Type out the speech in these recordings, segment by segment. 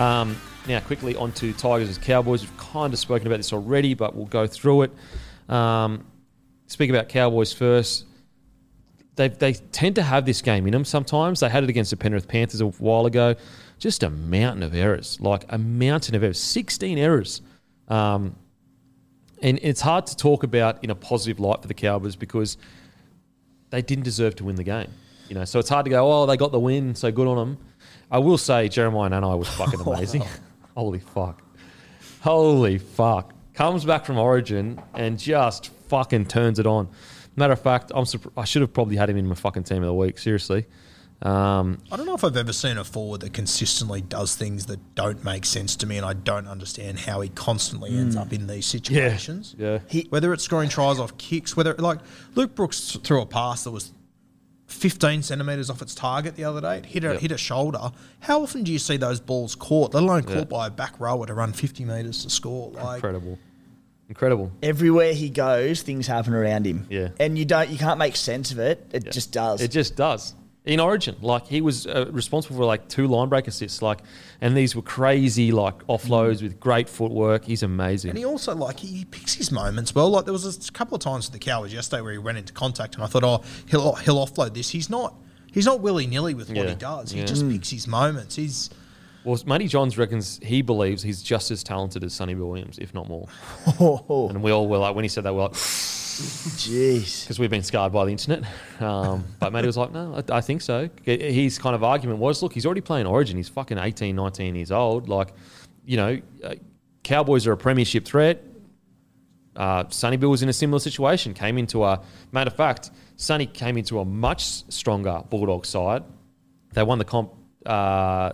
Um, now, quickly onto Tigers and Cowboys. We've kind of spoken about this already, but we'll go through it. Um, speak about Cowboys first. They, they tend to have this game in them sometimes. They had it against the Penrith Panthers a while ago. Just a mountain of errors, like a mountain of errors. 16 errors. Um, and it's hard to talk about in a positive light for the Cowboys because they didn't deserve to win the game. You know, so it's hard to go, oh, they got the win, so good on them. I will say Jeremiah Nanai was fucking amazing. Holy fuck. Holy fuck. Comes back from Origin and just fucking turns it on. Matter of fact, I'm surp- I should have probably had him in my fucking team of the week, seriously. Um, I don't know if I've ever seen a forward that consistently does things that don't make sense to me, and I don't understand how he constantly ends up in these situations. yeah. whether it's scoring tries off kicks, whether like Luke Brooks threw a pass that was 15 centimeters off its target the other day, it hit a Yep. hit a shoulder. How often do you see those balls caught, let alone Yeah. caught by a back rower to run 50 meters to score? Like, Incredible. Incredible. Everywhere he goes, things happen around him. Yeah. And you don't, you can't make sense of it. It just does. It just does. In Origin, like he was uh, responsible for like two line break assists, like, and these were crazy like offloads with great footwork. He's amazing. And he also like he picks his moments well. Like there was a couple of times with the Cowboys yesterday where he went into contact, and I thought, oh, he'll he'll offload this. He's not he's not willy nilly with what Yeah, he does. He yeah. just Mm. picks his moments. He's Well, Matty Johns reckons he believes he's just as talented as Sonny Bill Williams, if not more. and we all were like, when he said that, we're like, jeez, because we've been scarred by the internet. Um, but Matty was like, no, I, I think so. His kind of argument was, look, he's already playing Origin. He's fucking 18, 19 years old. Like, you know, uh, Cowboys are a premiership threat. Uh, Sonny Bill was in a similar situation. Came into a matter of fact, Sonny came into a much stronger Bulldog side. They won the comp. Uh,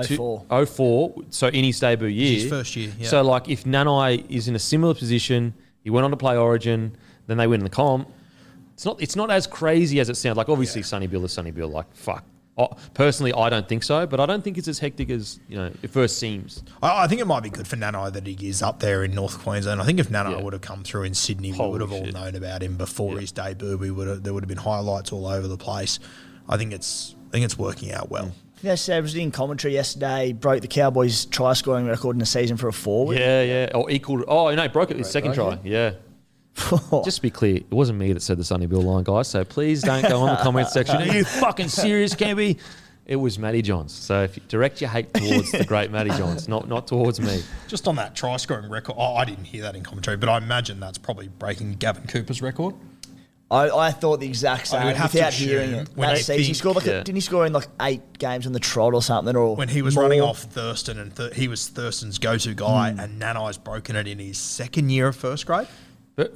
Oh, two- 04. 04, So in his debut year, his first year, yeah. So like, if Nanai is in a similar position, he went on to play Origin, then they win the comp. It's not. It's not as crazy as it sounds. Like obviously, Sonny Bill is Sonny Bill. Like fuck. Oh, personally, I don't think so, but I don't think it's as hectic as you know it first seems. I, I think it might be good for Nanai that he is up there in North Queensland. I think if Nanai would have come through in Sydney, we would have all known about him before his debut. We would have, there would have been highlights all over the place. I think it's I think it's working out well. Mm. Yeah, so I was in commentary yesterday. Broke the Cowboys' try scoring record in the season for a forward. Yeah, yeah. Oh, or equal. Oh no, broke it his second try. broke Yeah. Just to be clear, it wasn't me that said the Sonny Bill line, guys. So please don't go on the comment section. Are you fucking serious, Campy? It was Matty Johns. So if you direct your hate towards the great Matty Johns, not not towards me. Just on that try scoring record, oh, I didn't hear that in commentary, but I imagine that's probably breaking Gavin Cooper's record. I, I thought the exact I same would have without assume hearing it. when That I season, he think- scored like Yeah. a, didn't he score in like eight games on the trot or something? Or When he was more? running off Thurston and th- he was Thurston's go-to guy, Hmm. and Nanai's broken it in his second year of first grade. But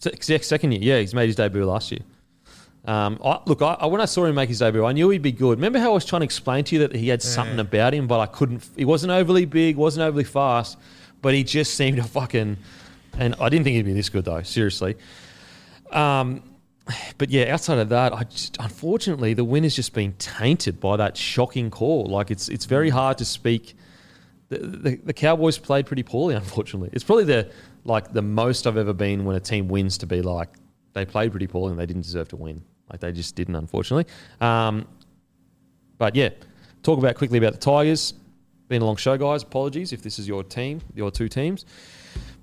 se- se- second year, yeah, he's made his debut last year. Um, I, look, I, I- when I saw him make his debut, I knew he'd be good. Remember how I was trying to explain to you that he had something about him, but I couldn't. He wasn't overly big, wasn't overly fast, but he just seemed to fucking. And I didn't think he'd be this good though. Seriously. Um, but yeah, outside of that, I just unfortunately the win has just been tainted by that shocking call. Like it's it's very hard to speak. The, the, the Cowboys played pretty poorly, unfortunately. It's probably the like the most I've ever been when a team wins to be like they played pretty poorly and they didn't deserve to win. Like they just didn't, unfortunately. Um, but yeah, talk about quickly about the Tigers. Been a long show, guys. Apologies if this is your team, your two teams.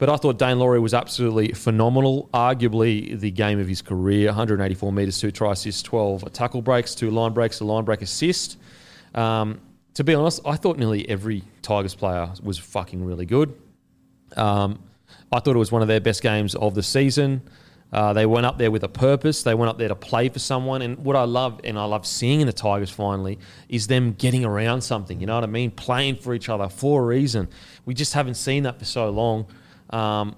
But I thought Daine Laurie was absolutely phenomenal. Arguably the game of his career 184 metres, two try assists, 12 tackle breaks, two line breaks, a line break assist. Um, to be honest, I thought nearly every Tigers player was fucking really good. Um, I thought it was one of their best games of the season. Uh, they went up there with a purpose. They went up there to play for someone. And what I love, and I love seeing in the Tigers finally, is them getting around something. You know what I mean? Playing for each other for a reason. We just haven't seen that for so long. Um,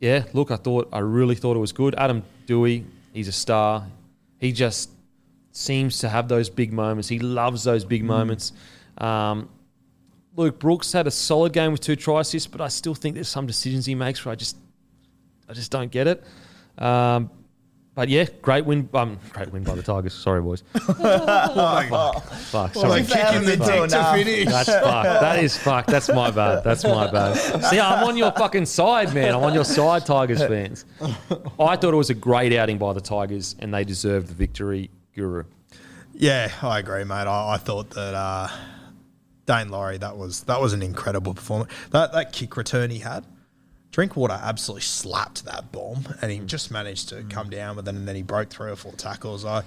yeah, look, I thought, I really thought it was good. Adam Doueihi, he's a star. He just seems to have those big moments. He loves those big moments. Um, Luke Brooks had a solid game with two try assists, but I still think there's some decisions he makes where I just, I just don't get it. Um, but yeah, great win. Um, great win by the Tigers. Sorry, boys. Fuck. Sorry. Like kicking the They haven't dick to doing finish. That's fuck. That is fuck. That's my bad. That's my bad. See, I'm on your fucking side, man. I'm on your side, Tigers fans. I thought it was a great outing by the Tigers, and they deserved the victory, Guru. Yeah, I agree, mate. I, I thought that uh, Daine Laurie that was that was an incredible performance. That that kick return he had, Drinkwater absolutely slapped that bomb, and he mm. just managed to mm. come down with it, and then he broke three or four tackles. I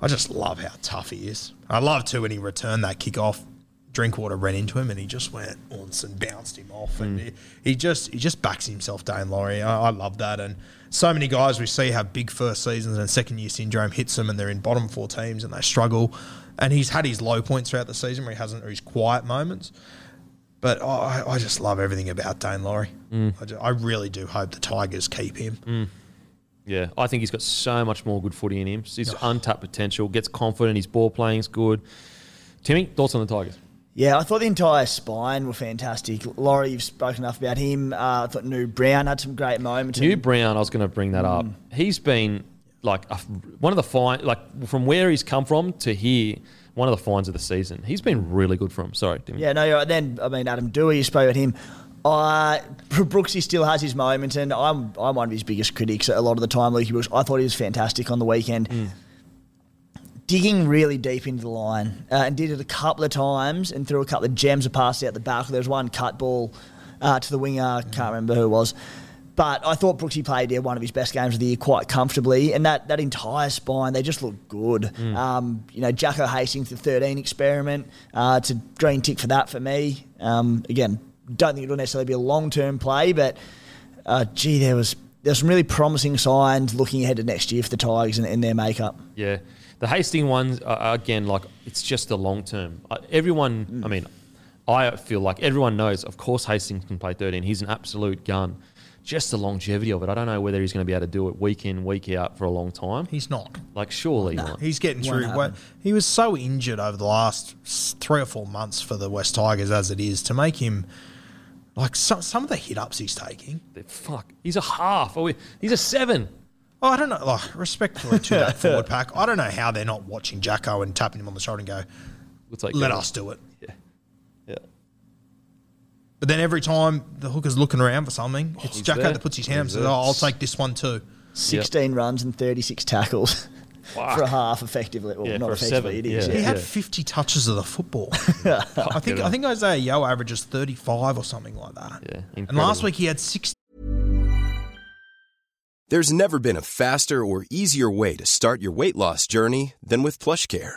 I just love how tough he is. I love too when he returned that kick off. Drinkwater ran into him and he just went once and bounced him off, and mm. he, he just he just backs himself, Daine Laurie. I, I love that, and so many guys we see have big first seasons and second year syndrome hits them, and they're in bottom four teams and they struggle. And he's had his low points throughout the season where he hasn't, or his quiet moments. But I, I just love everything about Daine Laurie. Mm. I, ju- I really do hope the Tigers keep him. Mm. Yeah, I think he's got so much more good footy in him. He's untapped potential. Gets confident. His ball playing's good. Timmy, thoughts on the Tigers? Yeah, I thought the entire spine were fantastic. Laurie, you've spoken enough about him. Uh, I thought New Brown had some great moments. New Brown, I was going to bring that up. Mm. He's been like a, one of the fine, like from where he's come from to here, one of the finds of the season. He's been really good for him. Sorry, Timmy. Yeah, no, you're right. Then, I mean, Adam Doueihi, you spoke about him. Uh, Brooksy still has his moments, and I'm I'm one of his biggest critics a lot of the time, Lukey Brooks. I thought he was fantastic on the weekend. Digging really deep into the line uh, and did it a couple of times and threw a couple of gems of passes out the back. There was one cut ball uh, to the winger, I can't remember who it was. But I thought Brooksy played yeah, one of his best games of the year quite comfortably, and that, that entire spine they just looked good. Um, you know, Jacko Hastings the 13 experiment, uh, it's a green tick for that for me. Um, again, don't think it'll necessarily be a long term play, but uh, gee, there was there's some really promising signs looking ahead to next year for the Tigers and, and their makeup. Yeah. The Hastings ones, uh, again, like it's just the long term. Uh, everyone, I mean, I feel like everyone knows, of course, Hastings can play 13. He's an absolute gun. Just the longevity of it. I don't know whether he's going to be able to do it week in, week out for a long time. He's not. Like, surely not. He's getting through. happen. Well, he was so injured over the last three or four months for the West Tigers as it is to make him like some, some of the hit ups he's taking. Fuck. He's a half. Oh, he's a seven. Oh, I don't know. Like respectfully to that forward pack, I don't know how they're not watching Jacko and tapping him on the shoulder and go, Looks like "Let us do it." Yeah. Yeah. But then every time the hooker's looking around for something, oh, it's He's Jacko there. that puts his hand up and He's says, there. "Oh, I'll take this one too." 16 runs and 36 tackles Fuck. for a half, effectively. Well, Yeah, not for a effectively, seven, it is. yeah. He Yeah. had 50 touches of the football. I think I think Isaah Yeo averages 35 or something like that. Yeah, and last incredible. week he had 60. There's never been a faster or easier way to start your weight loss journey than with PlushCare.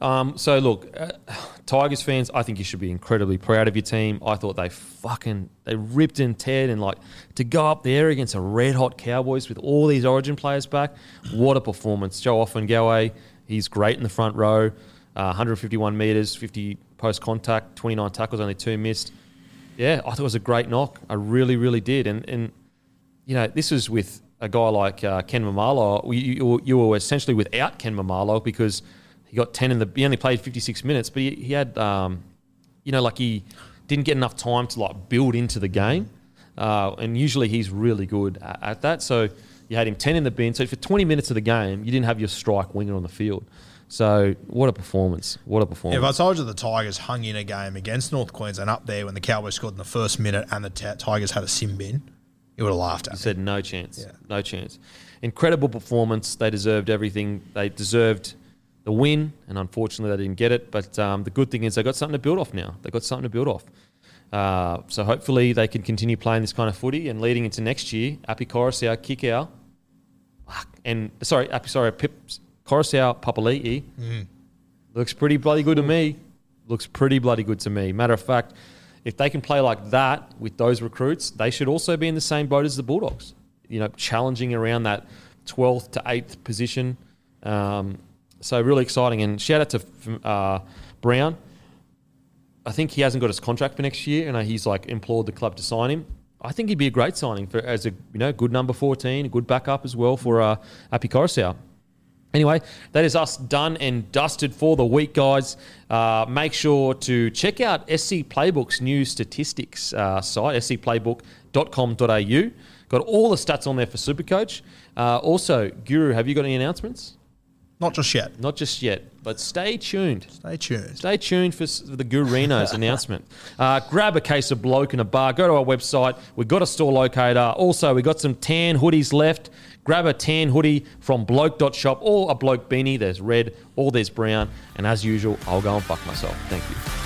Um, so look, uh, Tigers fans, I think you should be incredibly proud of your team. I thought they fucking they ripped and teared and like to go up there against a red hot Cowboys with all these Origin players back. What a performance! Joe Ofahengaue, he's great in the front row. Uh, 151 meters, 50 post contact, 29 tackles, only two missed. Yeah, I thought it was a great knock. I really, really did. And and you know, this was with a guy like uh, Ken Maumalo. You, you, you were essentially without Ken Maumalo because he got 10 in the. He only played 56 minutes, but he, he had, um, you know, like he didn't get enough time to like build into the game. Uh, and usually he's really good at, at, that. So you had him 10 in the bin. So for 20 minutes of the game, you didn't have your strike winger on the field. So what a performance! What a performance! If I told you the Tigers hung in a game against North Queensland up there when the Cowboys scored in the first minute and the t- Tigers had a sim bin, you would have laughed at you me. said no chance. Yeah. No chance. Incredible performance. They deserved everything. They deserved the win, and unfortunately they didn't get it. But um, the good thing is they got something to build off now. They got something to build off. Uh, so hopefully they can continue playing this kind of footy and leading into next year. Api Koroisau, out, and sorry, Api, sorry, Pip Koroisau, Papali'i looks pretty bloody good to me. Looks pretty bloody good to me. Matter of fact, if they can play like that with those recruits, they should also be in the same boat as the Bulldogs. You know, challenging around that 12th to 8th position. Um, so really exciting. And shout out to uh, Brown. I think he hasn't got his contract for next year, and he's like implored the club to sign him. I think he'd be a great signing for as a you know good number 14, a good backup as well for uh, Api Koroisau. Anyway, that is us done and dusted for the week, guys. Uh, make sure to check out SC Playbook's new statistics uh, site, scplaybook.com.au. Got all the stats on there for Supercoach. Uh, also, Guru, have you got any announcements? Not just yet. Not just yet, but stay tuned. Stay tuned. Stay tuned for the Gurino's announcement. Uh, grab a case of bloke in a bar. Go to our website. We've got a store locator. Also, we've got some tan hoodies left. Grab a tan hoodie from bloke.shop or a bloke beanie. There's red or there's brown. And as usual, I'll go and fuck myself. Thank you.